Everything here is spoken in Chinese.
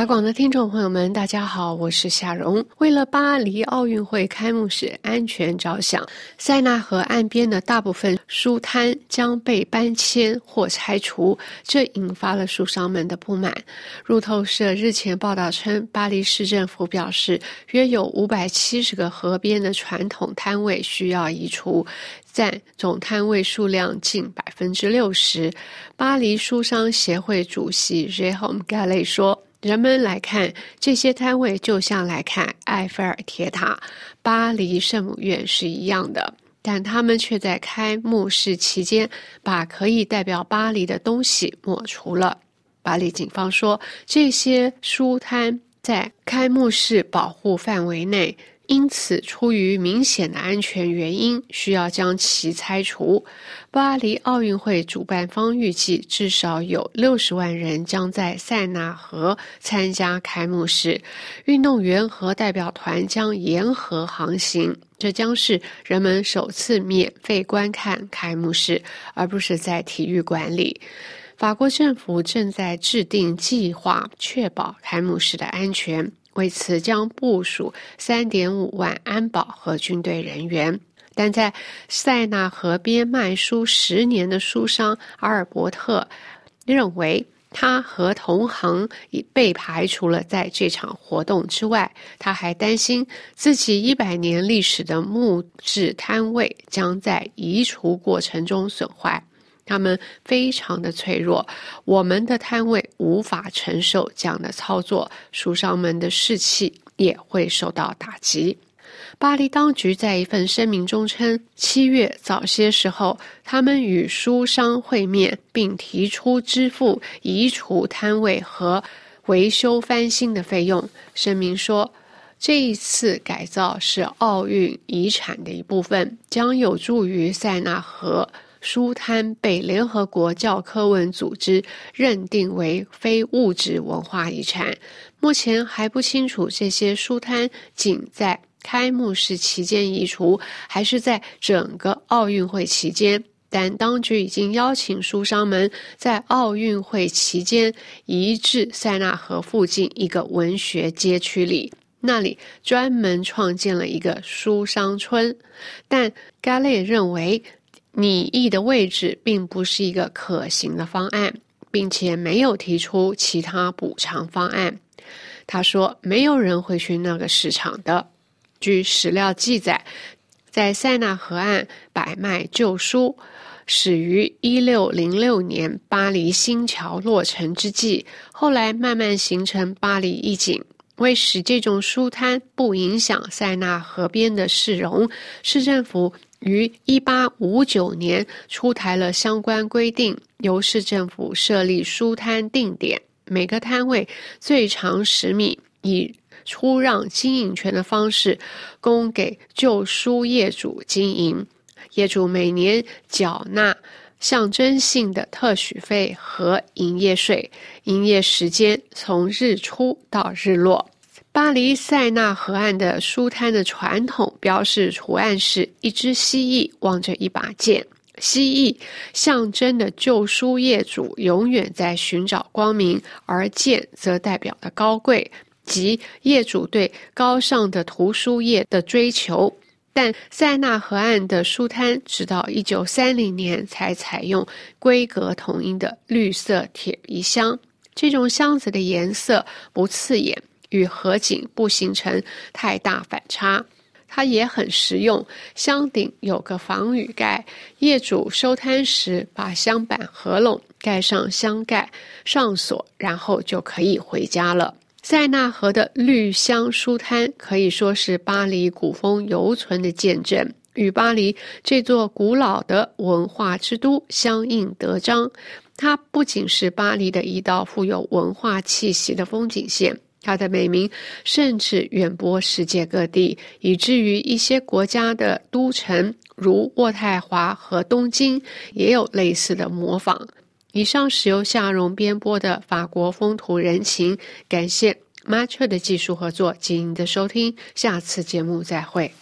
法广的听众朋友们，大家好，我是夏蓉。为了巴黎奥运会开幕式安全着想，塞纳河岸边的大部分书摊将被搬迁或拆除，这引发了书商们的不满。路透社日前报道称，巴黎市政府表示，约有五百七十个河边的传统摊位需要移除，占总摊位数量近百分之六十。巴黎书商协会主席 Jérôme Gallet 说。人们来看这些摊位，就像来看埃菲尔铁塔、巴黎圣母院是一样的，但他们却在开幕式期间把可以代表巴黎的东西抹除了。巴黎警方说，这些书摊在开幕式保护范围内。因此，出于明显的安全原因，需要将其拆除。巴黎奥运会主办方预计，至少有六十万人将在塞纳河参加开幕式。运动员和代表团将沿河航行，这将是人们首次免费观看开幕式，而不是在体育馆里。法国政府正在制定计划，确保开幕式的安全。为此，将部署三点五万安保和军队人员。但在塞纳河边卖书十年的书商阿尔伯特认为，他和同行已被排除了在这场活动之外。他还担心自己一百年历史的木质摊位将在移除过程中损坏。他们非常的脆弱，我们的摊位无法承受这样的操作，书商们的士气也会受到打击。巴黎当局在一份声明中称，七月早些时候，他们与书商会面，并提出支付移除摊位和维修翻新的费用。声明说，这一次改造是奥运遗产的一部分，将有助于塞纳河。书摊被联合国教科文组织认定为非物质文化遗产。目前还不清楚这些书摊仅在开幕式期间移除，还是在整个奥运会期间。但当局已经邀请书商们在奥运会期间移至塞纳河附近一个文学街区里，那里专门创建了一个书商村。但加列认为。拟议的位置并不是一个可行的方案，并且没有提出其他补偿方案。他说：“没有人会去那个市场的。”据史料记载，在塞纳河岸摆卖旧书始于一六零六年巴黎新桥落成之际，后来慢慢形成巴黎一景。为使这种书摊不影响塞纳河边的市容，市政府。于一八五九年出台了相关规定，由市政府设立书摊定点，每个摊位最长十米，以出让经营权的方式供给旧书业主经营。业主每年缴纳象征性的特许费和营业税，营业时间从日出到日落。巴黎塞纳河岸的书摊的传统标示图案是一只蜥蜴望着一把剑，蜥蜴象征的旧书业主永远在寻找光明，而剑则代表的高贵及业主对高尚的图书业的追求。但塞纳河岸的书摊直到一九三零年才采用规格统一的绿色铁皮箱，这种箱子的颜色不刺眼。与河景不形成太大反差，它也很实用。箱顶有个防雨盖，业主收摊时把箱板合拢，盖上箱盖，上锁，然后就可以回家了。塞纳河的绿香书摊可以说是巴黎古风犹存的见证，与巴黎这座古老的文化之都相应得彰。它不仅是巴黎的一道富有文化气息的风景线。它的美名甚至远播世界各地，以至于一些国家的都城，如渥太华和东京，也有类似的模仿。以上是由夏荣编播的法国风土人情，感谢 Match 的技术合作及您的收听，下次节目再会。